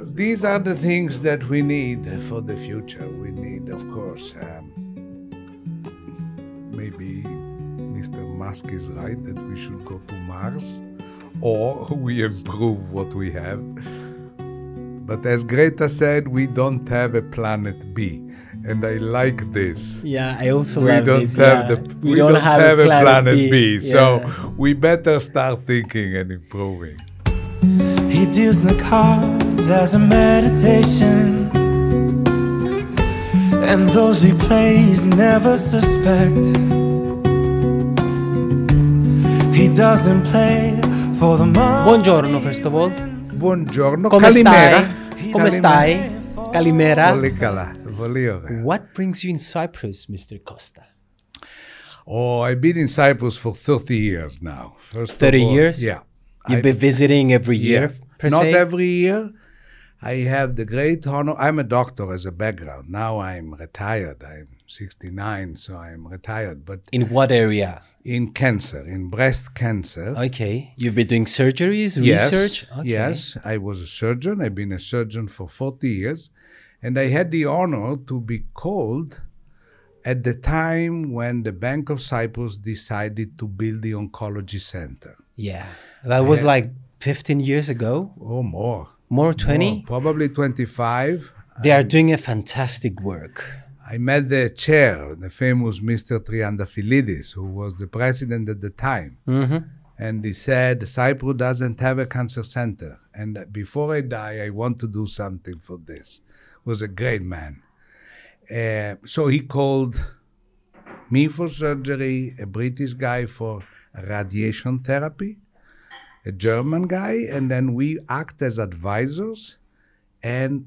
these are the things that we need for the future. We need, of course, um, maybe Mr. Musk is right that we should go to Mars or we improve what we have. But as Greta said, we don't have a planet B. And I like this. Yeah, I also we love don't this. have yeah. the we, don't, have, a planet, B. So Yeah. we better start thinking and improving. He deals the cards as a meditation. And those he plays never suspect. He doesn't play for the money. Buongiorno, first of all. Buongiorno. Come Kalimera. stai? Come stai? Kalimera. Volikala. Voliore. What brings you in Cyprus, Mr. Costa? Oh, I've been in Cyprus for 30 years now. First 30 all- years? Yeah. You've I- been visiting every year, Yeah. per Not se? every year. I have the great honor. I'm a doctor as a background. Now I'm retired. I'm 69, so I'm retired. But In what area? in cancer, in breast cancer. Okay. You've been doing surgeries, Yes, research? Okay. Yes, I was a surgeon. I've been a surgeon for 40 years. And I had the honor to be called at the time when the Bank of Cyprus decided to build the oncology center. Yeah. That was like 15 years ago? Oh, more. More 20? More, probably 25. They are doing a fantastic work. I met the chair, the famous Mr. Triantafyllides, who was the president at the time. Mm-hmm. And he said, Cyprus doesn't have a cancer center. And before I die, I want to do something for this. Was a great man. Uh, so he called me for surgery, a British guy for radiation therapy, a German guy, and then we act as advisors. And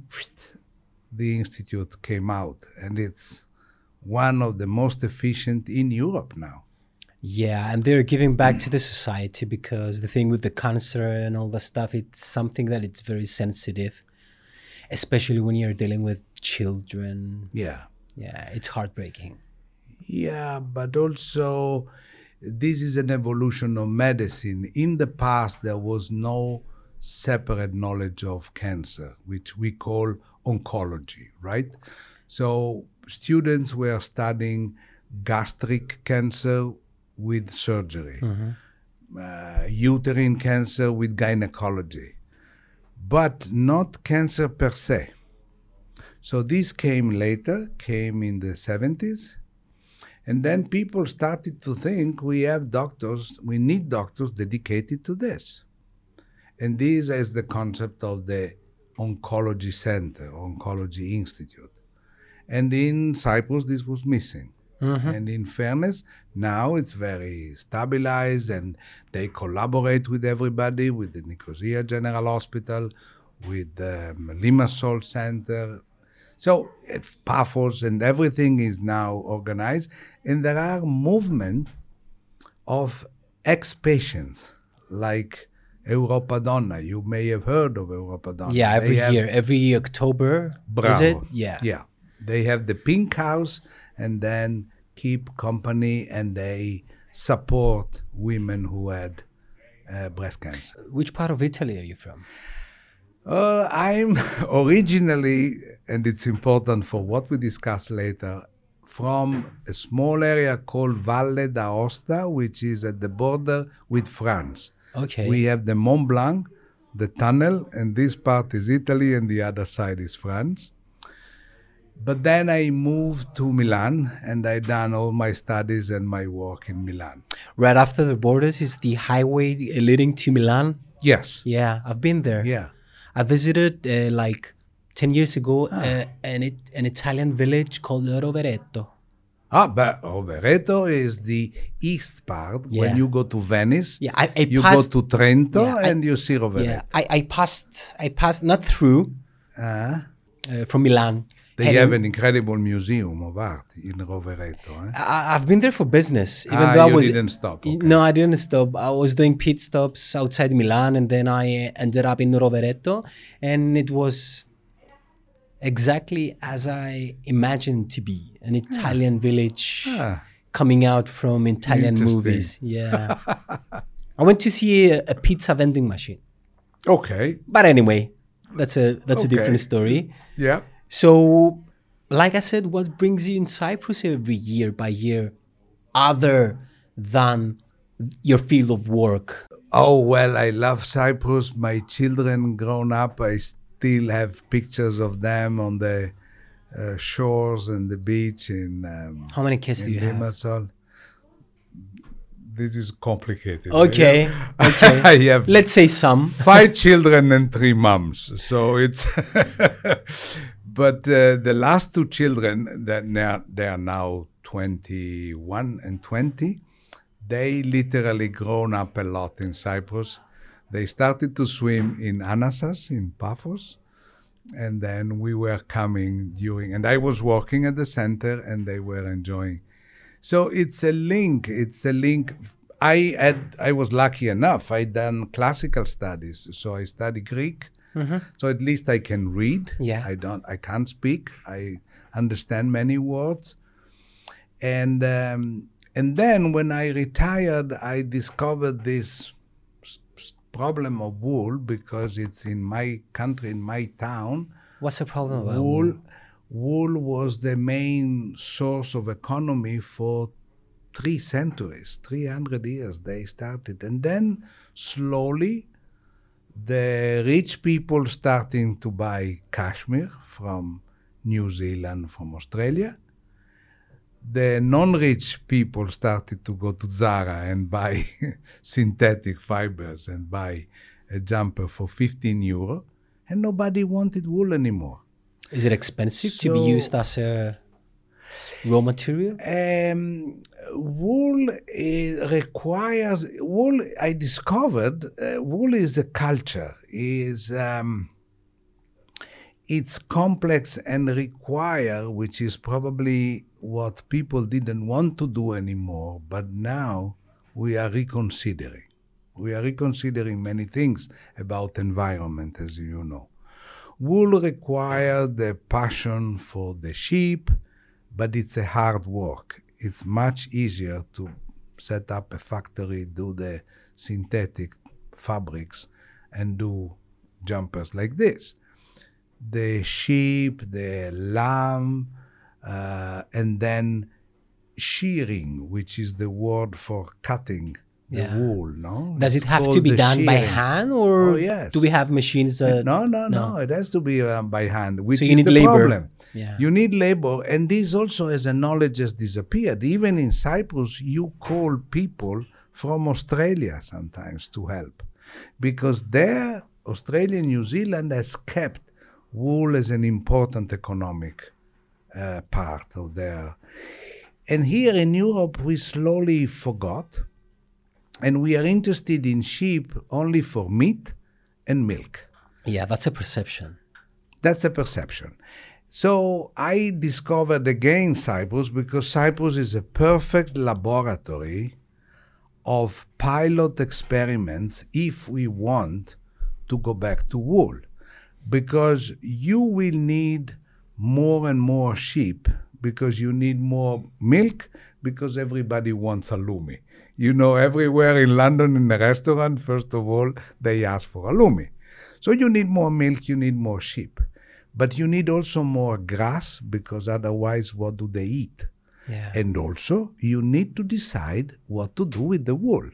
the institute came out, and it's one of the most efficient in Europe now. Yeah, and they're giving back mm. to the society because the thing with the cancer and all the stuff, it's something that it's very sensitive, especially when you're dealing with children. Yeah. Yeah, it's heartbreaking. Yeah, but also this is an evolution of medicine. In the past, there was no separate knowledge of cancer, which we call oncology, right? So students were studying gastric cancer with surgery, uh, uterine cancer with gynecology, but not cancer per se. So this came later, came in the 70s. And then people started to think we have doctors, we need doctors dedicated to this. And this is the concept of the Oncology Center, Oncology Institute. And in Cyprus, this was missing. Mm-hmm. And in fairness, now it's very stabilized and they collaborate with everybody, with the Nicosia General Hospital, with the Limassol Center, so it's Paphos and everything is now organized, and there are movement of ex-patients like Europa Donna. You may have heard of Europa Donna. Yeah, every have- year, every October. Bravo. Is it? Yeah. Yeah. They have the pink house and then keep company and they support women who had uh, breast cancer. Which part of Italy are you from? Uh, I'm originally, and it's important for what we discuss later, from a small area called Valle d'Aosta, which is at the border with France. Okay. We have the Mont Blanc, the tunnel, and this part is Italy, and the other side is France. But then I moved to Milan, and I done all my studies and my work in Milan. right after the borders is the highway leading to Milan. Yes. Yeah, I've been there. Yeah. I visited uh, like 10 years ago uh, an, it, an Italian village called Rovereto. Ah, but Rovereto is the east part. Yeah. When you go to Venice, Yeah, I, I you passed. go to Trento Yeah, I- and you see Rovereto. yeah, I, I passed. I passed not through Ah, uh, from Milan. They have an incredible museum of art in Rovereto. Eh? I, I've been there for business. Even Ah, though I you was didn't stop, okay. No, I didn't stop. I was doing pit stops outside Milan, and then I uh, ended up in Rovereto, and it was exactly as I imagined to be an Italian village Ah. coming out from Italian movies. Yeah, I went to see a, a pizza vending machine. Okay. But anyway, that's a that's a different story. Yeah. So, like I said, what brings you in Cyprus every year by year, other than your field of work? Oh, well, I love Cyprus. My children grown up, I still have pictures of them on the uh, shores and the beach in, um, How many kids do you have? Limassol. This is complicated. Okay, okay. I have Let's say some. five children and three moms. So it's, but uh, the last two children that they are, they are now 21 and 20, they literally grown up a lot in Cyprus. They started to swim in Anassas in Paphos, and then we were coming during, and I was working at the center, and they were enjoying. So it's a link. It's a link. I had. I was lucky enough. I done classical studies, so I study Greek. So at least I can read. Yeah. I don't. I can't speak. I understand many words, and um, and then when I retired, I discovered this problem of wool because it's in my country, in my town What's the problem about wool wool was the main source of economy for three centuries 300 years they started and then slowly the rich people starting to buy cashmere from new zealand from australia. The non-rich people started to go to zara and buy synthetic fibers and buy a jumper for 15 euro and nobody wanted wool anymore. Is it expensive to be used as a raw material? um, wool requires wool. I discovered uh, wool is a culture. is um, it's complex and require, which is probably what people didn't want to do anymore. But now we are reconsidering. We are reconsidering many things about environment, as you know. Wool requires the passion for the sheep, but it's a hard work. It's much easier to set up a factory, do the synthetic fabrics, and do jumpers like this. The sheep, the lamb, uh, and then shearing, which is the word for cutting Yeah. wool. No, Does it have to be done by hand, or Oh, yes. do we have machines? No, no, no, no. It has to be um, by hand, which you is need the labor. problem. Yeah. You need labor, and this also, as a knowledge, has disappeared. Even in Cyprus, you call people from Australia sometimes to help, because there, Australia, and New Zealand has kept wool as an important economic uh, part of their. And here in Europe, we slowly forgot, and we are interested in sheep only for meat and milk. Yeah, that's a perception. That's a perception. So I discovered again Cyprus because Cyprus is a perfect laboratory of pilot experiments if we want to go back to wool. Because you will need more and more sheep because you need more milk because everybody wants a halloumi. You know, everywhere in London in the restaurant, first of all, they ask for halloumi. So you need more milk, you need more sheep. But you need also more grass because otherwise, what do they eat? Yeah. And also, you need to decide what to do with the wool.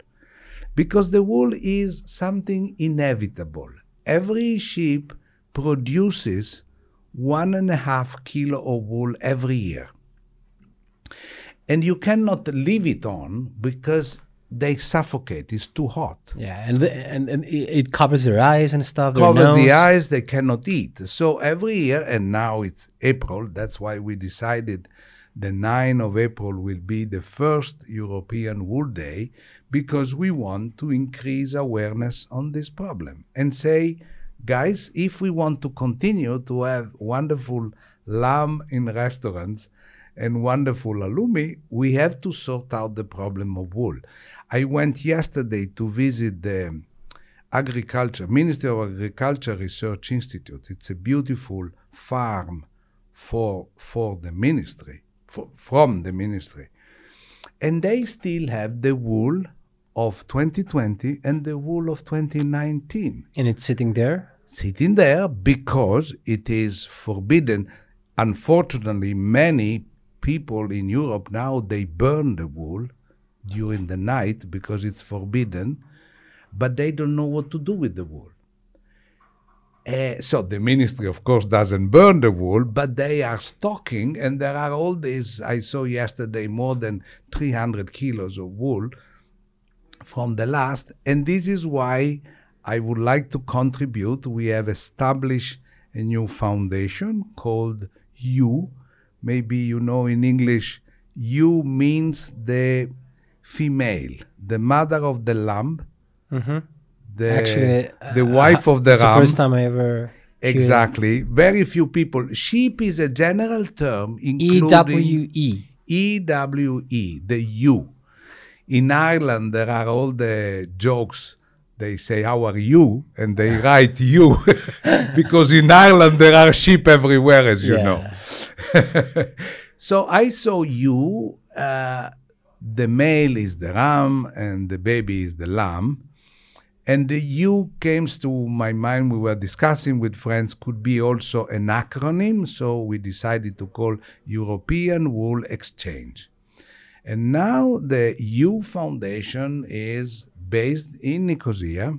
Because the wool is something inevitable. Every sheep produces one and a half kilo of wool every year. And you cannot leave it on because they suffocate, it's too hot. Yeah, and the, and and it covers their eyes and stuff. covers the eyes they cannot eat. So every year and now it's april that's why we decided the 9 of april will be the first european wool day because we want to increase awareness on this problem and say guys if we want to continue to have wonderful lamb in restaurants and wonderful halloumi, we have to sort out the problem of wool. I went yesterday to visit the Agriculture, Ministry of Agriculture Research Institute. It's a beautiful farm for for the ministry, for, from the ministry. And they still have the wool of 2020 and the wool of 2019 and it's sitting there. sitting there because it is forbidden. Unfortunately, many people in Europe now they burn the wool during the night because it's forbidden, but they don't know what to do with the wool. Uh, so the ministry, of course, doesn't burn the wool, but they are stocking, and there are all these. I saw yesterday more than 300 kilos of wool from the last, and this is why I would like to contribute. We have established a new foundation called You. Maybe you know in English, Ewe means the female, the mother of the lamb, the Actually, the uh, wife of the ram. the first time I ever. Exactly. Very few people. Sheep is a general term E including W E. E W E, the U. In Ireland, there are all the jokes. They say, How are you? And they write you. because in Ireland, there are sheep everywhere, as you know. so I saw you. Uh, the male is the ram, and the baby is the lamb. And the U came to my mind. We were discussing with friends, could be also an acronym. So we decided to call European Wool Exchange. And now the EWE Foundation is based in Nicosia.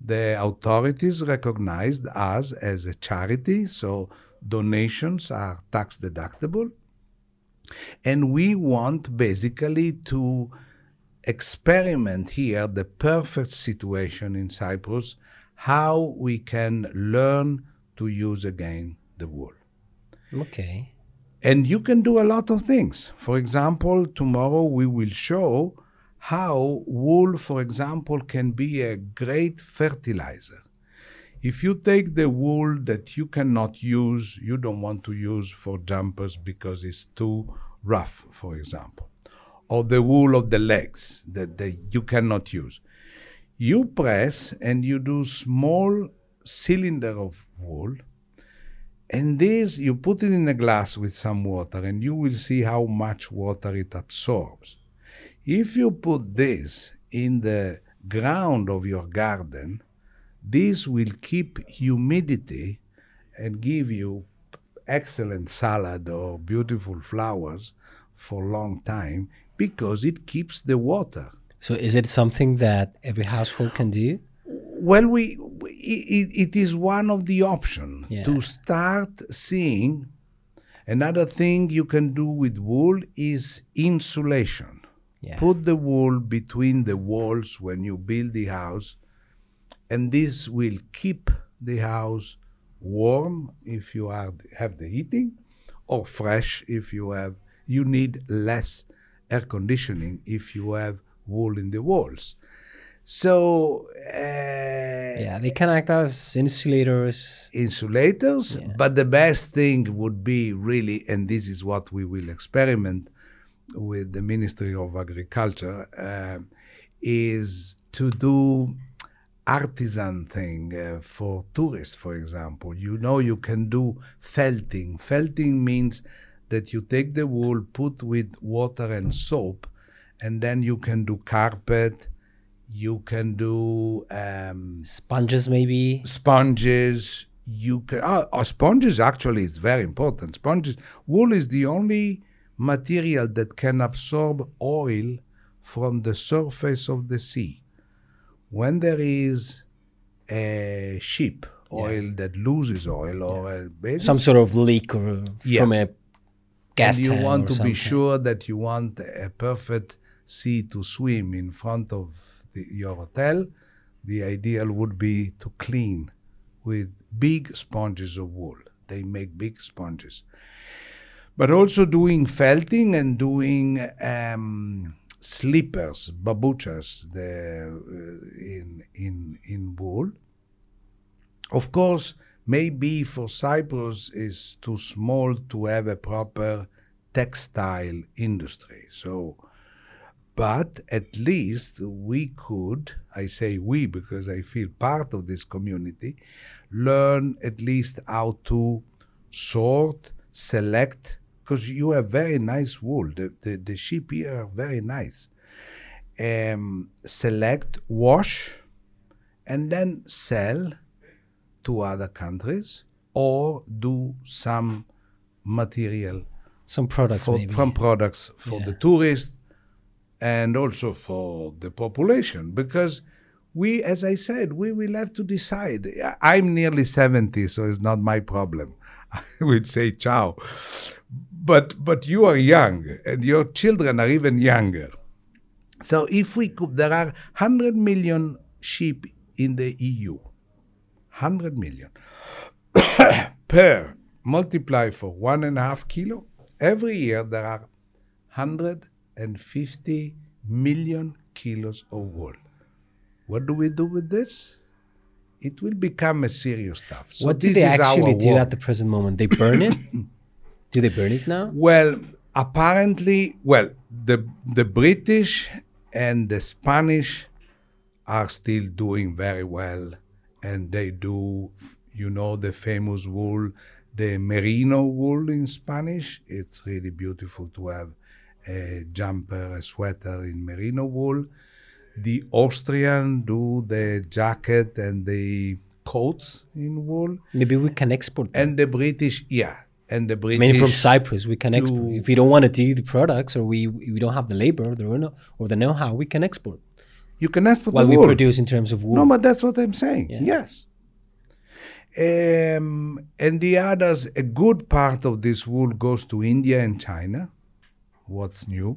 The authorities recognized us as a charity, so donations are tax deductible. And we want basically to experiment here the perfect situation in Cyprus, how we can learn to use again the wool. Okay. And you can do a lot of things. For example, tomorrow we will show how wool, for example, can be a great fertilizer. If you take the wool that you cannot use, you don't want to use for jumpers because it's too rough, for example, or the wool of the legs that they, you cannot use. You press and you do small cylinder of wool and this, you put it in a glass with some water, and you will see how much water it absorbs. If you put this in the ground of your garden, this will keep humidity and give you excellent salad or beautiful flowers for a long time because it keeps the water. So is it something that every household can do? Well, we it, it is one of the options Yeah. to start seeing. Another thing you can do with wool is insulation. Yeah. Put the wool between the walls when you build the house, and this will keep the house warm if you are have the heating, or fresh if you have. You need less air conditioning if you have wool in the walls. So uh, Yeah, they can act as insulators. insulators, but the best thing would be really, and this is what we will experiment with the Ministry of Agriculture, uh, is to do artisan thing uh, for tourists, for example. You know, you can do felting. Felting means that you take the wool, put with water and soap, and then you can do carpet. You can do um, Sponges, maybe. sponges. You can oh, oh, sponges actually is very important. Sponges wool is the only material that can absorb oil from the surface of the sea. When there is a ship oil that loses oil or Some sort of leak or Yeah. from a gas and you want to something. be sure that you want a perfect sea to swim in front of the, your hotel, the ideal would be to clean with big sponges of wool. They make big sponges. But also doing felting and doing um, slippers, babuchas, the, uh, in, in, in wool. Of course, maybe for Cyprus is too small to have a proper textile industry. So, but at least we could, I say we because I feel part of this community, learn at least how to sort, select, because you have very nice wool. The, the, the sheep here are very nice. Um, select, wash, and then sell to other countries or do some material Some products for, maybe. from products for the tourists and also for the population because we as i said we will have to decide i'm nearly 70 so it's not my problem i would say ciao but but you are young and your children are even younger. So if we could there are 100 million sheep in the eu 100 million. Per multiply for one and a half kilo. Every year there are 150 million kilos of wool. What do we do with this? It will become a serious stuff. So what do they actually do at the present moment? They burn it? do they burn it now? Well, apparently, well, the the British and the Spanish are still doing very well, and they do, you know, the famous wool, the merino wool in Spanish. It's really beautiful to have a jumper, a sweater in merino wool. The Austrian do the jacket and the coats in wool, Maybe we can export them. and the British, yeah, and the British. mean, from Cyprus, we can export. If we don't want to do the products, or we we don't have the labor, the or the know-how, we can export You can export what the we wool. produce in terms of wool. No, but that's what I'm saying. Yeah. Yes. Um, and the others, a good part of this wool goes to India and China. What's new?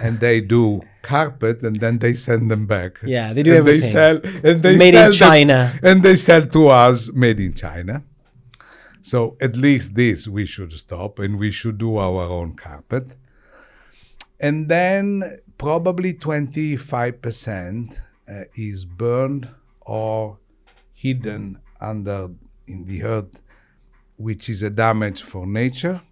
and they do carpet, and then they send them back. Yeah, they do and everything. They sell, and they Made in sell them- China. and they sell to us made in China. So at least this we should stop, and we should do our own carpet. And then probably 25% uh, is burned or hidden under in the earth, which is a damage for nature.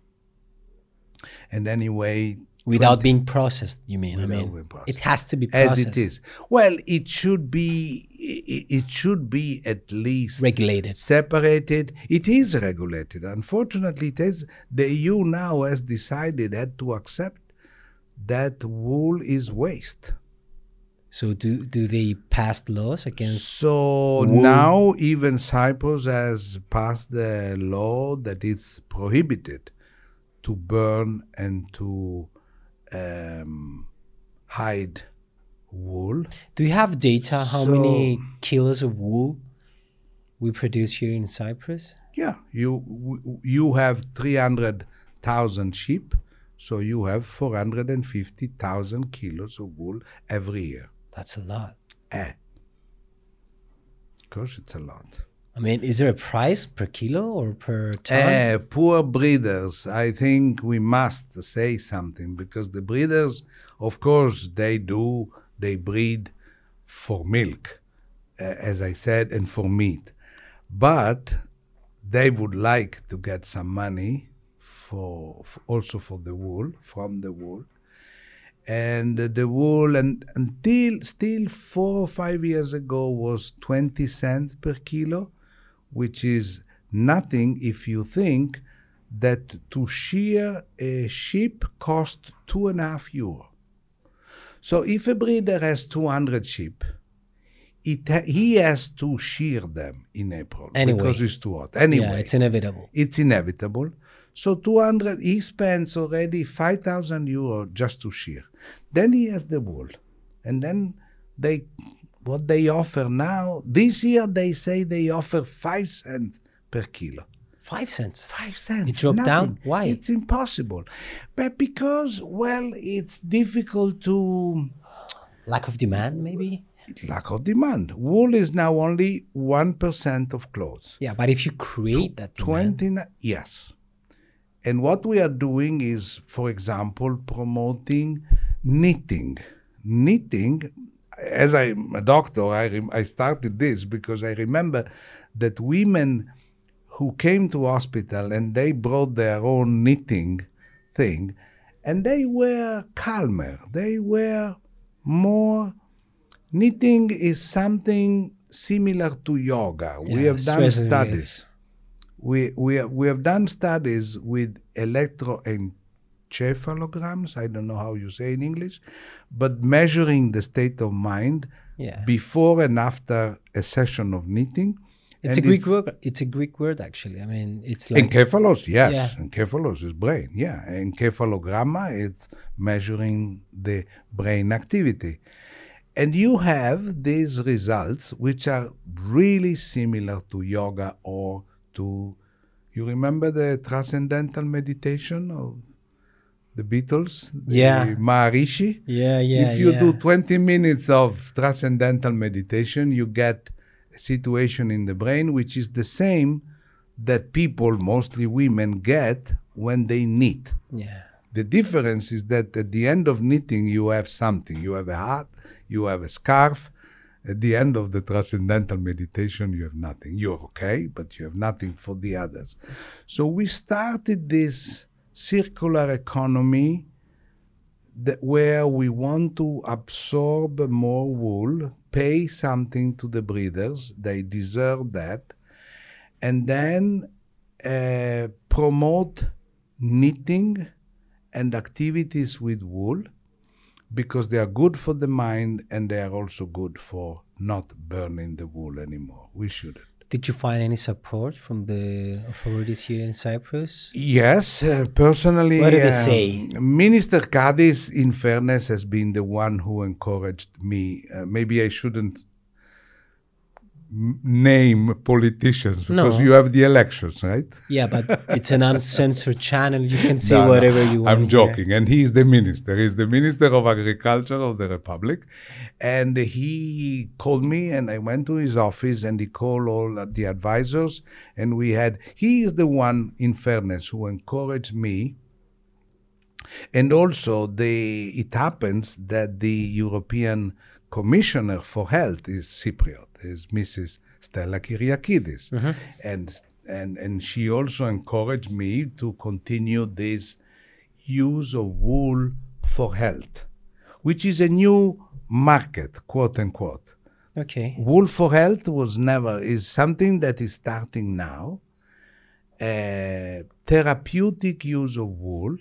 And anyway, without being processed, you mean? I mean, being processed. it has to be as processed, it is. Well, it should be. It, it should be at least regulated. separated. It is regulated. Unfortunately, it is. The EU now has decided had to accept that wool is waste. So do do they pass laws against? So now even Cyprus has passed the law that it's prohibited to burn and to um, hide wool. Do you have data how many kilos of wool we produce here in Cyprus? Yeah, you you have three hundred thousand sheep, so you have four hundred and fifty thousand kilos of wool every year. That's a lot. Eh. Of course, it's a lot. I mean, is there a price per kilo or per ton? Eh, poor breeders. I think we must say something because the breeders, of course, they do, they breed for milk, uh, as I said, and for meat. But they would like to get some money for, f also for the wool, from the wool. And uh, the wool, and until still four or five years ago, was 20 cents per kilo which is nothing if you think that to shear a sheep costs two and a half euro. So if a breeder has 200 sheep, it ha- he has to shear them in April Anyway. because it's too hot. Anyway, Yeah, it's inevitable. it's inevitable. So 200, he spends already 5,000 euro just to shear. Then he has the wool. And then they, what they offer now, this year they say they offer 5 cents per kilo. Five cents. Five cents. It dropped down? Why? It's impossible. But because, well, it's difficult to Lack of demand, maybe. lack of demand. Wool is now only 1% of clothes. Yeah, but if you create that demand, 29 yes and what we are doing is for example promoting knitting knitting as i'm a doctor i, rem- I started this because i remember that women who came to hospital and they brought their own knitting thing and they were calmer. They were more knitting is something similar to yoga. We have done studies. We, we, have, we have done studies with electroencephalograms, I don't know how you say in English, but measuring the state of mind Yeah. before and after a session of knitting. It's a And Greek word. It's a Greek word, actually. I mean, it's like Encephalos, yes. Yeah. Encephalos is brain, yeah. Encephalogramma It's measuring the brain activity. And you have these results which are really similar to yoga or to, you remember the transcendental meditation of the Beatles? The Yeah. Maharishi? yeah, yeah. if you yeah. do 20 minutes of transcendental meditation, you get a situation in the brain which is the same that people, mostly women, get when they knit. yeah, The difference is that at the end of knitting, you have something. You have a hat, you have a scarf. At the end of the transcendental meditation, you have nothing. You're okay, but you have nothing for the others. So we started this circular economy that where we want to absorb more wool, pay something to the breeders, they deserve that, and then uh, promote knitting and activities with wool because they are good for the mind and they are also good for not burning the wool anymore. We shouldn't. Did you find any support from the authorities here in Cyprus? Yes, uh, personally. What do they uh, say? Minister Kadis, in fairness, has been the one who encouraged me. Uh, maybe I shouldn't name politicians because No. you have the elections, right? Yeah, but it's an uncensored channel. You can say No, no, whatever you want. I'm joking. And he's the minister. He's the minister of agriculture of the republic. And he called me, and I went to his office, and he called all the advisors. And we had, he is the one, in fairness, who encouraged me. And also, the, it happens that the European Commissioner for Health is Cypriot, is Mrs. Stella Kyriakides. And, and, and she also encouraged me to continue this use of wool for health, which is a new market, quote unquote. Okay. Wool for health was never, is something that is starting now. Uh, therapeutic use of wool.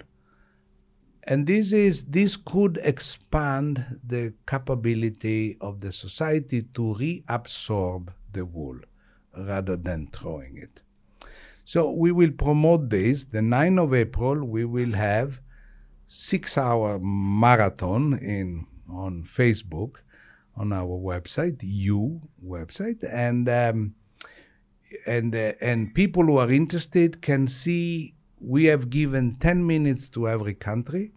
And this is this could expand the capability of the society to reabsorb the wool rather than throwing it. So we will promote this. The 9th of April, we will have six-hour marathon in on Facebook, on our website, you website, and um, and uh, and people who are interested can see. We have given 10 minutes to every country,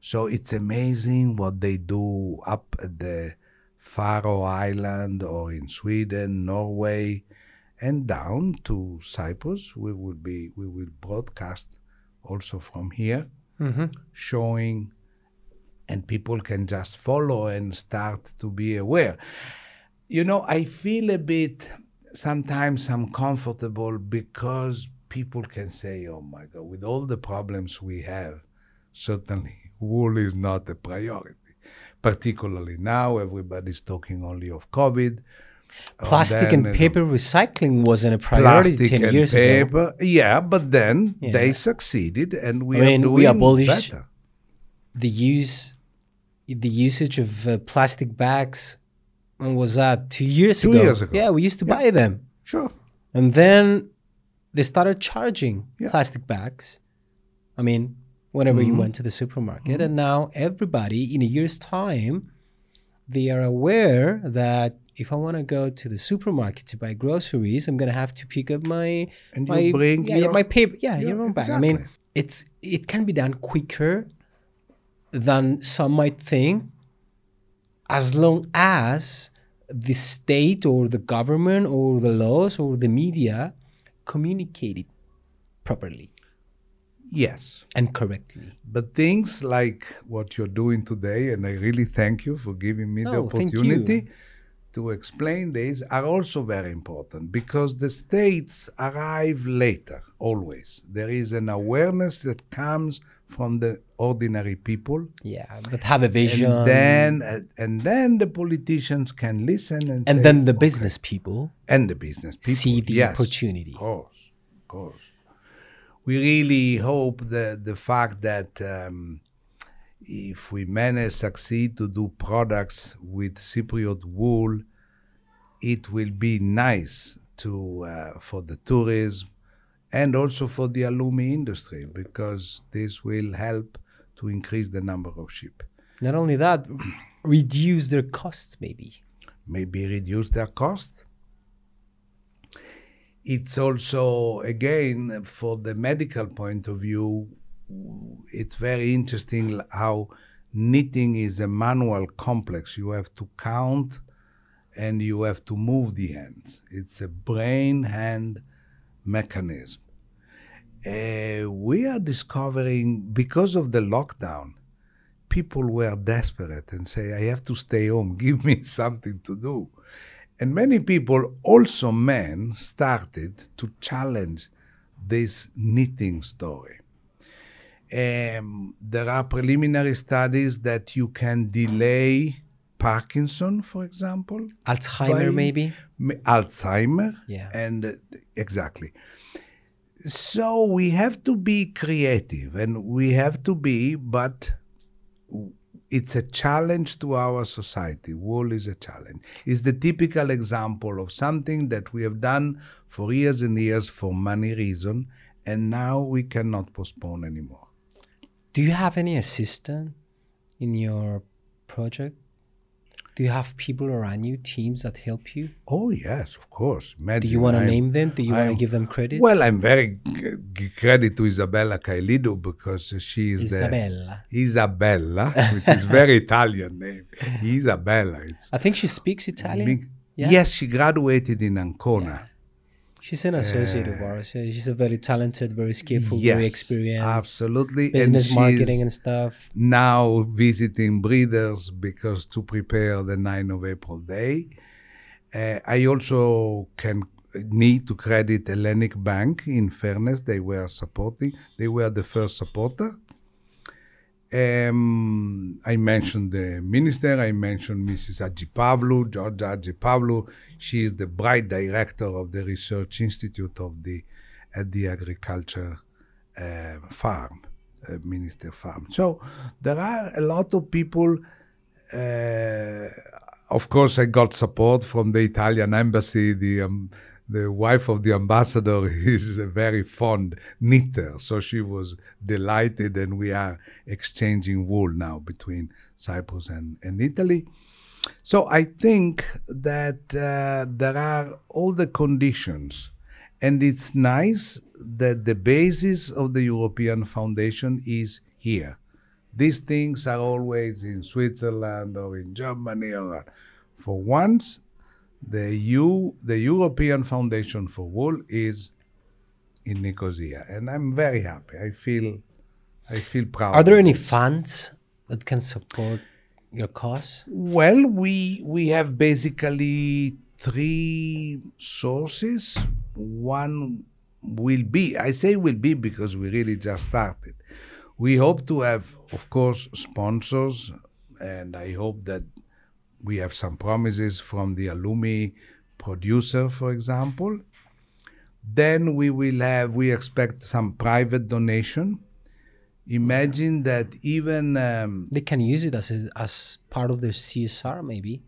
so it's amazing what they do up at the Faroe Island or in Sweden, Norway, and down to Cyprus. We will be we will broadcast also from here, mm-hmm. showing, and people can just follow and start to be aware. You know, I feel a bit sometimes uncomfortable because people can say, "Oh my God, with all the problems we have, certainly wool is not a priority." Particularly now, everybody's talking only of COVID. Plastic then, and uh, paper recycling wasn't a priority plastic 10 and years ago. Plastic and paper. Yeah, but then Yeah. they succeeded, and we I mean, are doing we abolished better. The use, the usage of uh, plastic bags, when was that? Two years Two ago. years ago. Yeah, we used to buy them. Sure. And then they started charging Yeah. plastic bags. I mean, whenever Mm-hmm. you went to the supermarket. And now everybody, in a year's time, they are aware that if I want to go to the supermarket to buy groceries, I'm going to have to pick up my And you my, bring yeah, your- my paper. Yeah, your- your own bag. I mean, it's it can be done quicker than some might think as long as the state or the government or the laws or the media communicate it properly Yes. and correctly. But things like what you're doing today, and I really thank you for giving me the thank you. opportunity to explain this, are also very important because the states arrive later, always. There is an awareness that comes from the ordinary people. Yeah, but have a vision. And then, uh, and then the politicians can listen and and say, then the "Okay." business people and the business people see the yes. opportunity. Of course, of course. We really hope that the fact that um, if we manage succeed to do products with Cypriot wool, it will be nice to uh, for the tourism and also for the halloumi industry because this will help to increase the number of sheep. Not only that, reduce their costs maybe. Maybe reduce their cost. It's also again for the medical point of view. It's very interesting how knitting is a manual complex. You have to count and you have to move the hands. It's a brain hand mechanism. Uh, we are discovering because of the lockdown, people were desperate and say, I have to stay home, give me something to do. And many people, also men, started to challenge this knitting story. Um, there are preliminary studies that you can delay Parkinson, for example. Alzheimer by- maybe. Alzheimer. Yeah. And uh, exactly. So we have to be creative and we have to be, but it's a challenge to our society. Wool is a challenge. It's the typical example of something that we have done for years and years for many reasons, and now we cannot postpone anymore. Do you have any assistant in your project? Do you have people around you, teams that help you? Oh yes, of course. Imagine Do you want to name them? Do you want to give them credit? Well, I'm very g- g- credit to Isabella Cailido because she is Isabella. the Isabella, which is very Italian name. Isabella. It's I think she speaks Italian. big- Yeah. Yes, she graduated in Ancona. She's an associate of ours. Uh, She's a very talented, very skillful, yes, very experienced. absolutely. Business and marketing and stuff. now visiting breeders because to prepare the 9 of April day. Uh, I also can need to credit Hellenic Bank. In fairness, they were supporting. They were the first supporter. Um, I mentioned the minister. I mentioned Mrs. Agipavlou, Georgia Agipavlou. She is the bride director of the research institute of the at the agriculture uh, farm, uh, minister farm. So there are a lot of people. Uh, of course, I got support from the Italian embassy. The um, the wife of the ambassador is a very fond knitter, so she was delighted, and we are exchanging wool now between Cyprus and, and Italy. So I think that uh, there are all the conditions, and it's nice that the basis of the European Foundation is here. These things are always in Switzerland or in Germany or for once the EU, the European Foundation for Wool is in Nicosia, and I'm very happy. I feel, I feel proud. Are there any this. funds that can support your cause? Well, we we have basically three sources. One will be, I say will be because we really just started. We hope to have, of course, sponsors, and I hope that we have some promises from the halloumi producer, for example. Then we will have, we expect some private donation. Imagine that even um, They can use it as as part of their CSR, maybe.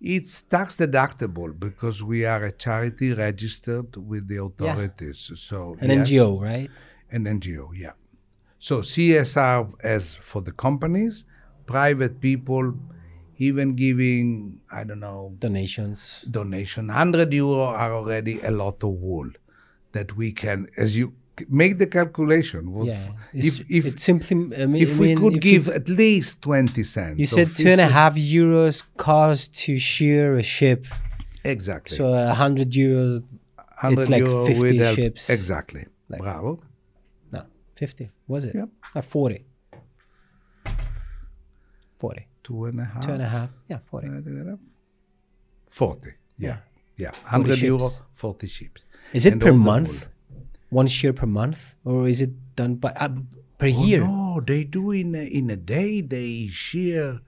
It's tax deductible because we are a charity registered with the authorities. So An yes, NGO, right? An NGO, yeah. So CSR as for the companies, private people, even giving I don't know Donations. donation, hundred euro are already a lot of wool that we can, as you make the calculation. Yeah. If if it's simply. I mean, if we could if give You, at least twenty cents. you said two and a 50 half euros cost to shear a ship. Exactly. So a hundred euros. 100 it's like euro 50 will help- ships. Exactly. Like- Bravo. No, fifty. Was it? Yep. No, forty. Forty. Two and a half. Two and a half. Yeah, forty. Uh, 40. Yeah. Yeah. 40 100 euro, 40 ships. Is it And per month? One shear per month, or is it done by uh, per wool. year? Oh, no, they do in a, in a day, they shear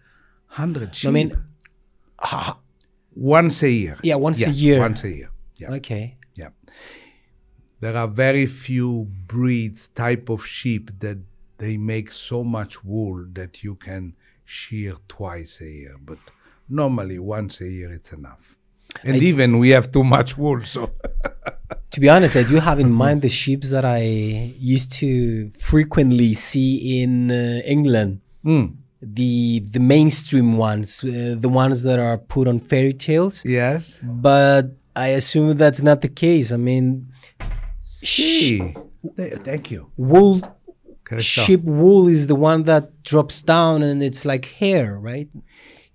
100 sheep. I mean, ha- once a year. Yeah, once a year. Once a year. Yeah. okay. Yeah. There are very few breeds, type of sheep that they make so much wool that you can shear twice a year. But normally, once a year, it's enough. And even we have too much wool, so To be honest, I do have in mind the ships that I used to frequently see in uh, England. The the mainstream ones, uh, the ones that are put on fairy tales. yes. But I assume that's not the case. I mean, Th- thank you. wool Ship wool is the one that drops down and it's like hair, right?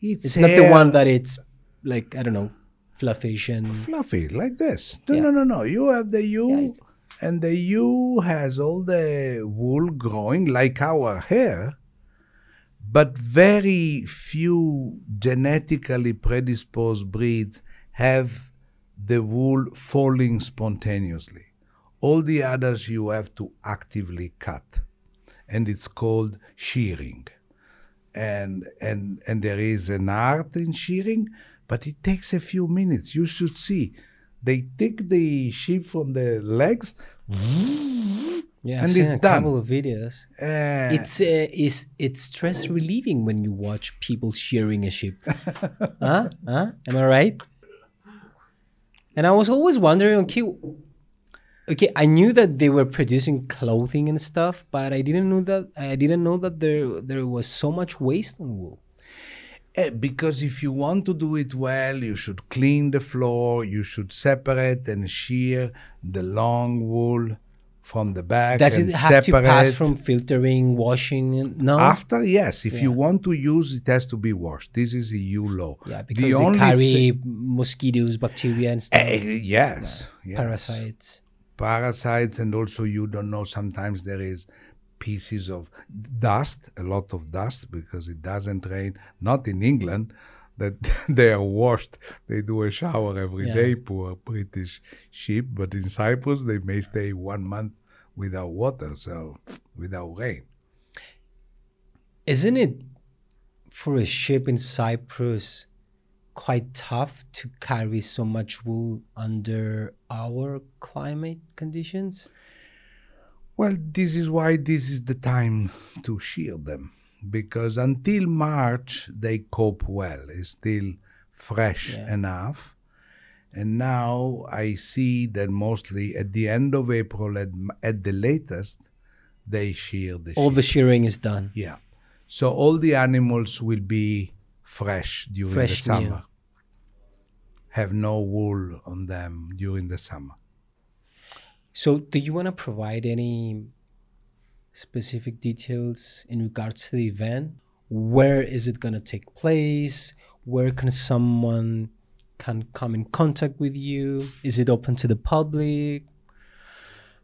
It's, It's not the one that it's like I don't know, fluffish and fluffy like this. No, Yeah. no, no, no. You have the ewe, and the ewe has all the wool growing like our hair, but very few genetically predisposed breeds have the wool falling spontaneously. All the others you have to actively cut, and it's called shearing and and and there is an art in shearing, but it takes a few minutes. You should see. They take the sheep from the legs. yeah, And I've seen it's a done. couple of videos. Uh, It's uh, is it's stress relieving when you watch people shearing a sheep. huh? Huh? Am I right? And I was always wondering, okay, okay, I knew that they were producing clothing and stuff, but I didn't know that I didn't know that there there was so much waste on wool. eh, because if you want to do it well, you should clean the floor. You should separate and shear the long wool from the back. Does and it have to pass from filtering, washing? No. After, yes. If you want to use, it has to be washed. This is a EU law. yeah, The because they only carry mosquitoes, bacteria, and stuff, Eh, yes, yes. parasites. Parasites and also you don't know sometimes there is pieces of dust a lot of dust because it doesn't rain not in england that they are washed they do a shower every Yeah. day. poor british sheep but in cyprus they may stay one month without water so without rain Isn't it for a ship in Cyprus quite tough to carry so much wool under our climate conditions? Well, this is why this is the time to shear them. Because until March, they cope well. It's still fresh Yeah. enough. And now I see that mostly at the end of April, at, at the latest, they shear the All the shearing is done. Yeah. So all the animals will be fresh during Fresh, the new. Have no wool on them during the summer. So, do you want to provide any specific details in regards to the event? Where is it going to take place? Where can someone can come in contact with you? Is it open to the public?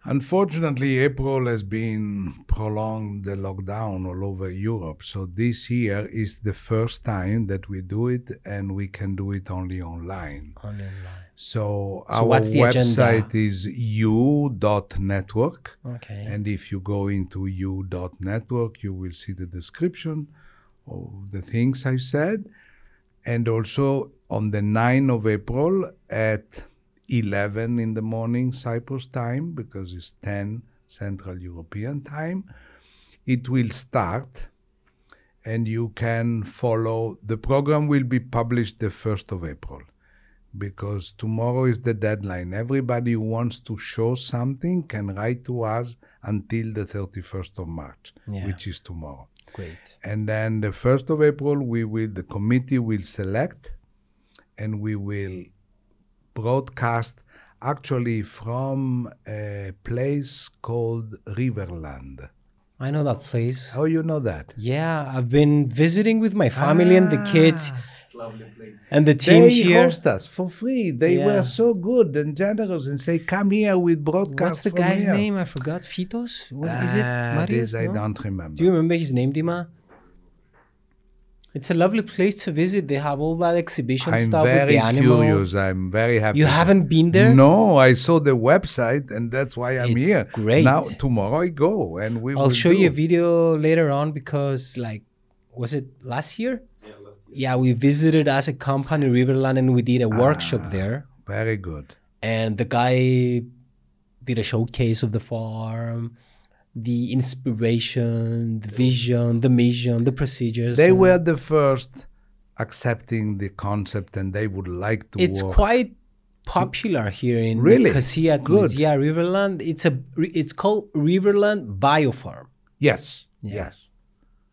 Unfortunately, April has been prolonged the lockdown all over Europe. So this year is the first time that we do it, and we can do it only online. Only online. So, So our the agenda? website is ewe.network. Okay. And if you go into ewe.network, you will see the description of the things I said. And also on the 9th of April at 11 in the morning Cyprus time, because it's 10 Central European time, it will start and you can follow. The program will be published the 1st of April because tomorrow is the deadline. Everybody who wants to show something can write to us until the 31st of March, Yeah. which is tomorrow. Great. And then the 1st of April, we will, the committee will select and we will broadcast actually from a place called Riverland. I know that place. Oh, you know that? Yeah, I've been visiting with my family and the kids and the They team here. host us for free. They Yeah. were so good and generous and say, "Come here with broadcast." What's the from guy's here." name? I forgot. Fitos? Was, is it Ah, Marius? This I No? don't remember. Do you remember his name, Dima? It's a lovely place to visit. They have all that exhibition I'm stuff with the animals. I'm very curious. I'm very happy. You haven't been there? No, I saw the website, and that's why I'm It's here. great. Now tomorrow I go, and we. I'll will show do. you a video later on because, like, was it last year? Yeah, we visited as a company Riverland and we did a Ah. workshop there. Very good. and the guy did a showcase of the farm the inspiration the vision the mission the procedures They were the first accepting the concept and they would like to It's work. quite popular here in Really? Casilla. Yeah, Riverland. It's a it's called Riverland Biofarm, yes, yes.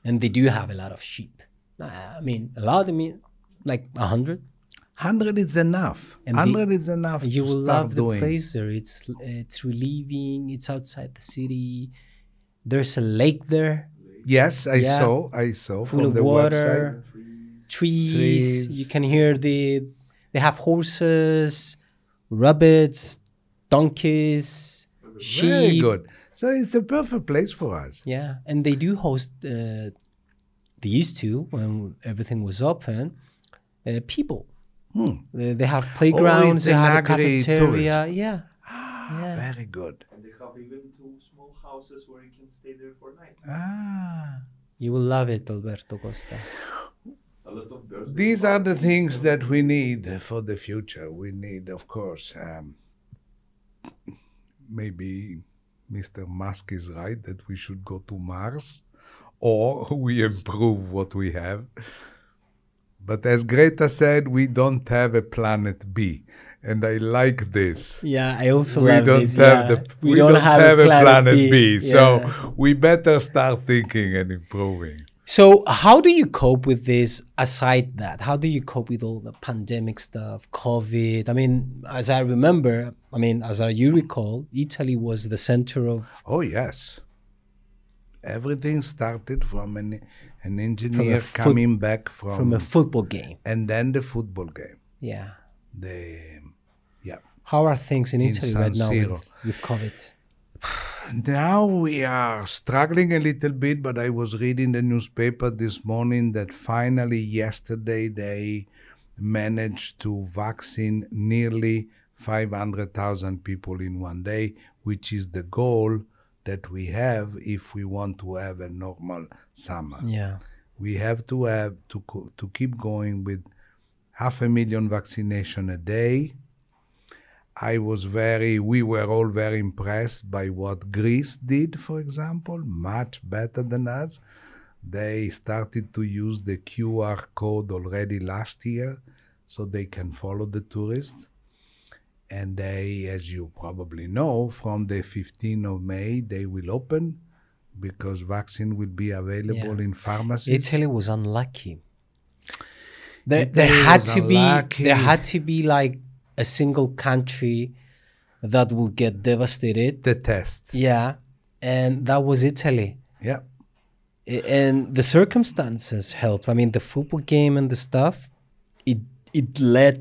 and they do have a lot of sheep. Uh, I mean, a lot. I mean, like a hundred. Hundred is enough. And the- Hundred is enough. You to will love the doing. place there. It's it's relieving. It's outside the city. There's a lake there, Yes, I Yeah. saw. I saw full from of the water, website. trees. Trees. You can hear the. They have horses, rabbits, donkeys, sheep. Very good. So it's a perfect place for us. Yeah, and they do host. Uh, they used to when everything was open. Uh, people. Uh, they have playgrounds. Hmm. Oh, they an have a agri-tourism. cafeteria. Yeah. Yeah. Very good. And they have even two small houses where you can stay there for night. Ah. You will love it, Alberto Costa. A lot of These are the things that we need for the future. We need, of course, um, maybe Mr. Musk is right that we should go to Mars or we improve what we have. But as Greta said, we don't have a planet B. And I like this. Yeah, I also we love don't this. have yeah. the we, don't, have, a planet, B, so Yeah. we better start thinking and improving. So, how do you cope with this? Aside that, how do you cope with all the pandemic stuff, COVID? I mean, as I remember, I mean, as I, you recall, Italy was the center of Oh yes. Everything started from an an engineer coming back from, from a football game. and then the football game. Yeah. The. How are things in In Italy San right now with, with COVID? Now we are struggling a little bit, but I was reading the newspaper this morning that finally yesterday they managed to vaccine nearly 500,000 people in one day, which is the goal that we have if we want to have a normal summer. Yeah. We have to have to to keep going with half a million vaccination a day. I was very, we were all very impressed by what Greece did, for example, much better than us. They started to use the QR code already last year so they can follow the tourists. And they, as you probably know, from the 15th of May, they will open because vaccine will be available Yeah. in pharmacies. Italy was unlucky. There, Italy there had to be unlucky. there had to be like a single country that will get devastated. the test. Yeah, and that was Italy. Yeah. And the circumstances helped. I mean, the football game and the stuff, it it led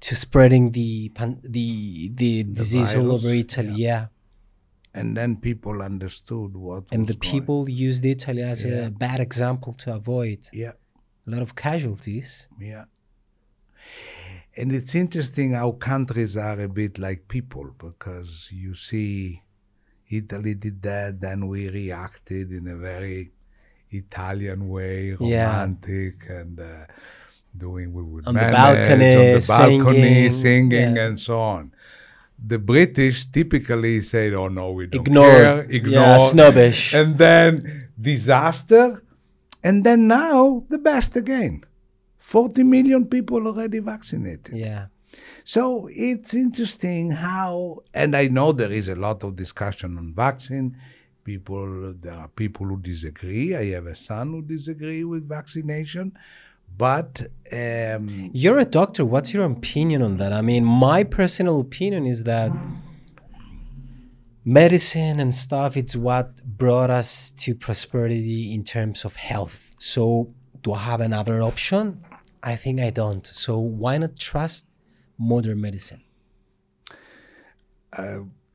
to spreading the pan- the the disease all over virus, Italy. Yeah, And then people understood what and the going- people used Italy as Yeah. a bad example to avoid Yeah. a lot of casualties. Yeah. And it's interesting how countries are a bit like people because you see Italy did that, then we reacted in a very Italian way, Yeah. romantic and uh, doing we would On the manage, balcony, on the balcony, singing, singing, yeah. and so on. The British typically say, "Oh no, we don't Ignore. care, ignore, Yeah, snobbish. and then disaster, and then now the best again. 40 million people already vaccinated. Yeah. So it's interesting how, and I know there is a lot of discussion on vaccine. People, there are people who disagree. I have a son who disagree with vaccination, but um, You're a doctor. What's your opinion on that? I mean, my personal opinion is that medicine and stuff it's what brought us to prosperity in terms of health. So, do I have another option? I think I don't. So, why not trust modern medicine?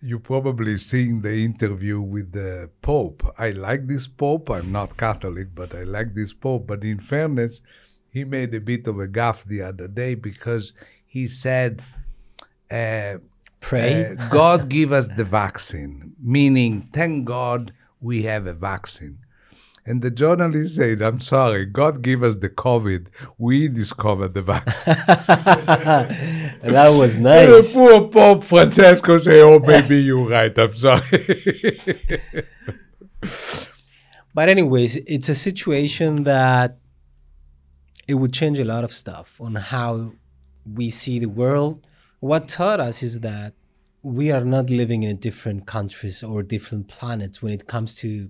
you probably seen the interview with the Pope. I like this Pope. I'm not Catholic, but I like this Pope. But in fairness, he made a bit of a gaffe the other day because he said, uh, Pray. uh, God give us the vaccine, meaning, thank God we have a vaccine. And the journalist said, I'm sorry, God gave us the COVID. We discovered the vaccine. that was nice. poor Pope Francesco say, oh, maybe you're right. I'm sorry. But anyways, it's a situation that it would change a lot of stuff on how we see the world. What taught us is that we are not living in different countries or different planets when it comes to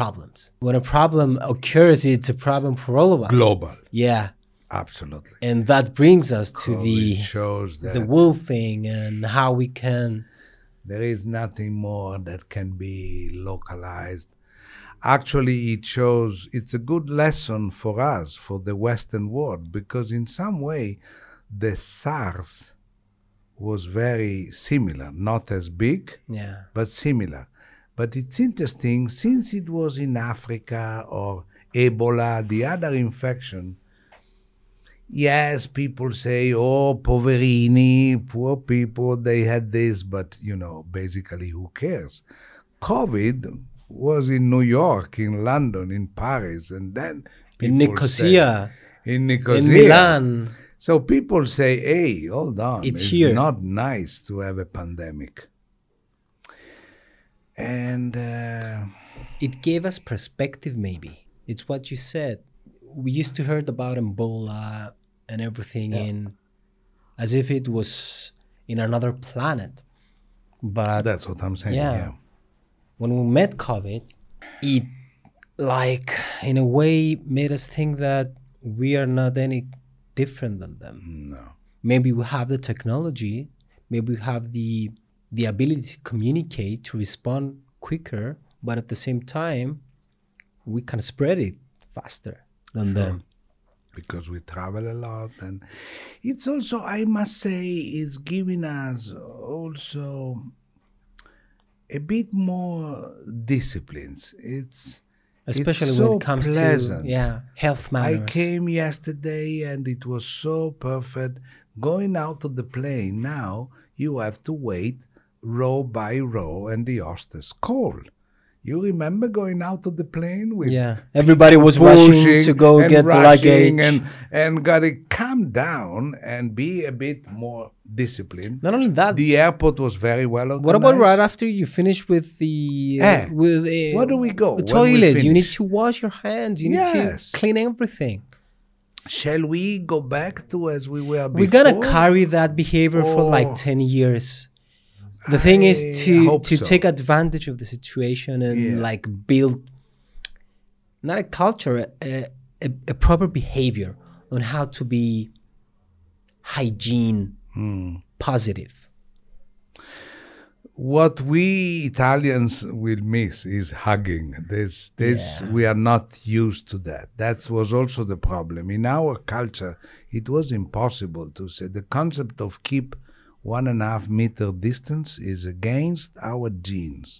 problems. When a problem occurs, it's a problem for all of us. Global, Yeah. absolutely. And that brings us to the COVID shows that the wool thing and how we can there is nothing more that can be localized. Actually, it shows it's a good lesson for us, for the Western world, because in some way, the SARS was very similar, not as big, yeah. but similar. But it's interesting since it was in Africa or Ebola, the other infection. Yes, people say, oh, poverini, poor people, they had this, but you know, basically, who cares? COVID was in New York, in London, in Paris, and then In say- Nicosia, in Nicosia, in Milan. So people say, hey, hold on, It's it's, here." not nice to have a pandemic. And uh, it gave us perspective maybe it's what you said we used to heard about ebola and everything in as if it was in another planet but that's what I'm saying. Yeah. Yeah. when we met covid it like in a way made us think that we are not any different than them No. maybe we have the technology maybe we have the the ability to communicate to respond quicker but at the same time we can spread it faster than them because we travel a lot and it's also i must say is giving us also a bit more disciplines it's especially it's when it comes pleasant. to yeah health matters. i came yesterday and it was so perfect going out of the plane now you have to wait row by row and the hostess call you remember going out of the plane with yeah everybody was rushing to go get the luggage and and got to calm down and be a bit more disciplined. not only that The airport was very well organized. what about right after you finish with the uh, Eh, with uh, where do we go the when we toilet you need to wash your hands you Yes. need to clean everything Shall we go back to as we were before? we're gonna carry that behavior for like Oh. 10 years the thing is to to so. take advantage of the situation and Yeah. like build not a culture a, a, a proper behavior on how to be hygiene Hmm. positive What we Italians will miss is hugging. This, this, Yeah. we are not used to that. That was also the problem in our culture. It was impossible to say the concept of keep one and a half meter distance is against our genes.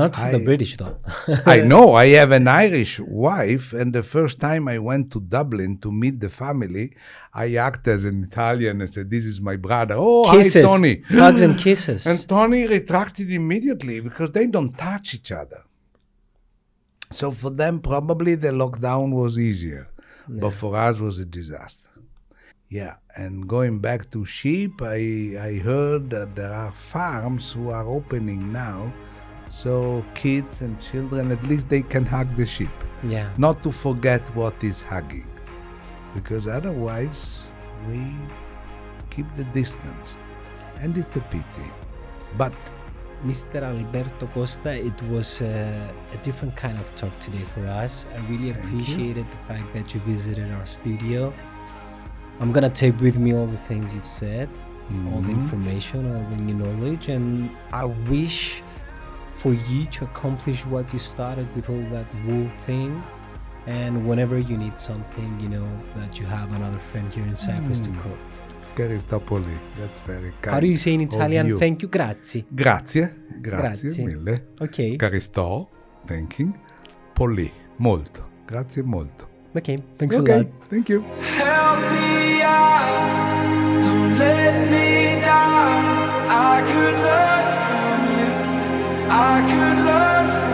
not for the british though I know I have an Irish wife, and the first time I went to Dublin to meet the family, I acted as an Italian and said, "This is my brother." Oh, kisses hi, Tony. hugs and kisses And Tony retracted immediately because they don't touch each other. So for them, probably the lockdown was easier, but for us was a disaster. Yeah, and going back to sheep, I I heard that there are farms who are opening now, so kids and children at least they can hug the sheep. yeah Not to forget what is hugging, because otherwise we keep the distance, and it's a pity. But Mr. Alberto Costa, it was uh, a different kind of talk today for us. I really appreciated the fact that you visited our studio. I'm gonna take with me all the things you've said, all the Mhm. information, all the new knowledge, and I wish for you to accomplish what you started with all that wool thing. And whenever you need something, you know that you have another friend here in Cyprus to Mm. call. Caristopoli, that's very kind. How do you say in Italian? you. Thank you, grazie. Grazie, grazie, Grazie. mille. Okay. Caristò, thanking. Poli, molto. Grazie molto. Okay. Thanks a lot. thank you. Help me out, don't let me down. I could learn from you. I could learn.